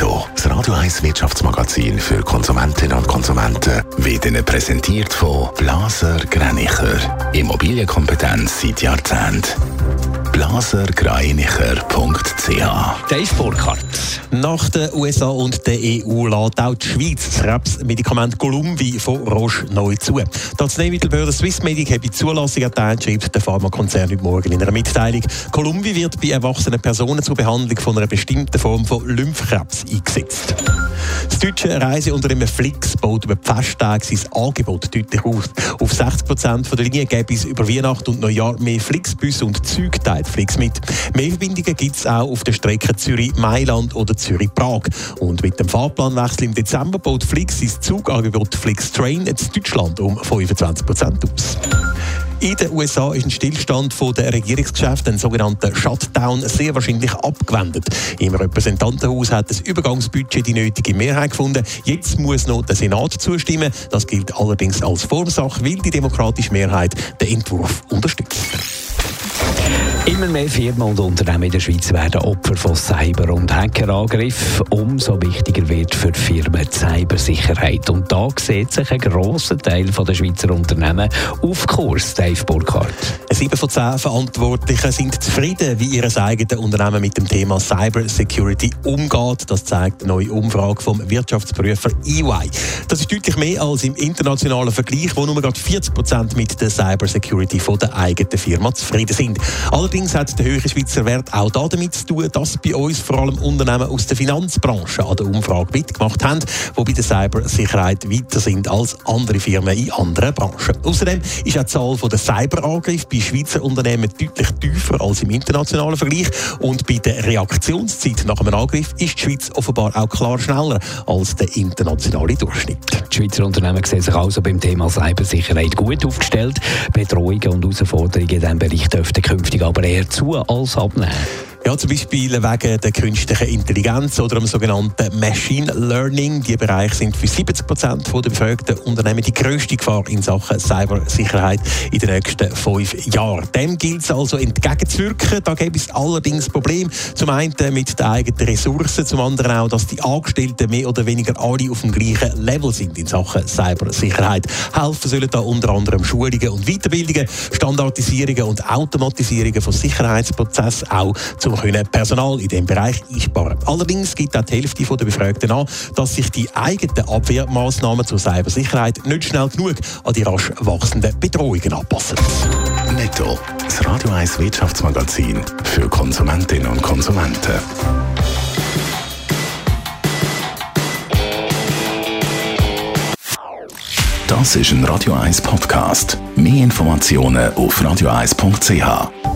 Netto, das Radio 1 Wirtschaftsmagazin für Konsumentinnen und Konsumenten, wird Ihnen präsentiert von Blaser Greinicher. Immobilienkompetenz seit Jahrzehnten blasergreinicher.ch Dave Burkhardt. Nach den USA und der EU lädt auch die Schweiz das Krebsmedikament Columvi von Roche neu zu. Das Arzneimittelbehörde Swissmedic hat die Zulassung erteilt, schreibt der Pharmakonzern heute Morgen in einer Mitteilung. Columvi wird bei erwachsenen Personen zur Behandlung von einer bestimmten Form von Lymphkrebs eingesetzt. Das deutsche Reiseunternehmen Flix baut über die Festtage sein Angebot deutlich aus. Auf 60 Prozent der Linie gäbe es über Weihnachten und Neujahr mehr Flixbus und Züge teilt Flix mit. Mehr Verbindungen gibt es auch auf der Strecke Zürich-Mailand oder Zürich-Prag. Und mit dem Fahrplanwechsel im Dezember baut Flix sein Zugangebot Flix Train in Deutschland um 25 Prozent aus. In den USA ist ein Stillstand der Regierungsgeschäfte, ein sogenannter Shutdown, sehr wahrscheinlich abgewendet. Im Repräsentantenhaus hat das Übergangsbudget die nötige Mehrheit gefunden. Jetzt muss noch der Senat zustimmen. Das gilt allerdings als Formsache, weil die demokratische Mehrheit den Entwurf unterstützt. Immer mehr Firmen und Unternehmen in der Schweiz werden Opfer von Cyber- und Hackerangriffen. Umso wichtiger wird für die Firmen die Cybersicherheit. Und da sieht sich ein grosser Teil der Schweizer Unternehmen auf Kurs, Dave Burkhardt. Sieben von zehn Verantwortlichen sind zufrieden, wie ihr eigenes Unternehmen mit dem Thema Cybersecurity umgeht. Das zeigt eine neue Umfrage vom Wirtschaftsprüfer EY. Das ist deutlich mehr als im internationalen Vergleich, wo nur gerade 40 Prozent mit der Cybersecurity von der eigenen Firma zufrieden sind. Allerdings hat der höhere Schweizer Wert auch damit zu tun, dass bei uns vor allem Unternehmen aus der Finanzbranche an der Umfrage mitgemacht haben, die bei der Cybersicherheit weiter sind als andere Firmen in anderen Branchen. Außerdem ist auch die Zahl der Cyberangriffe bei Schweizer Unternehmen deutlich tiefer als im internationalen Vergleich und bei der Reaktionszeit nach einem Angriff ist die Schweiz offenbar auch klar schneller als der internationale Durchschnitt. Die Schweizer Unternehmen sehen sich also beim Thema Cybersicherheit gut aufgestellt. Bedrohungen und Herausforderungen in diesem Bereich dürften künftig aber eher zu als abnehmen. Ja, zum Beispiel wegen der künstlichen Intelligenz oder dem sogenannten Machine Learning. Die Bereiche sind für 70 Prozent der befragten Unternehmen die grösste Gefahr in Sachen Cybersicherheit in den nächsten fünf Jahren. Dem gilt es also entgegenzuwirken. Da gibt es allerdings Probleme. Zum einen mit den eigenen Ressourcen, zum anderen auch, dass die Angestellten mehr oder weniger alle auf dem gleichen Level sind in Sachen Cybersicherheit. Helfen sollen da unter anderem Schulungen und Weiterbildungen, Standardisierungen und Automatisierungen von Sicherheitsprozessen auch zum um Personal in diesem Bereich einsparen. Allerdings gibt auch die Hälfte der Befragten an, dass sich die eigenen Abwehrmaßnahmen zur Cybersicherheit nicht schnell genug an die rasch wachsenden Bedrohungen anpassen. Netto, das Radio 1 Wirtschaftsmagazin für Konsumentinnen und Konsumenten. Das ist ein Radio 1 Podcast. Mehr Informationen auf radio1.ch.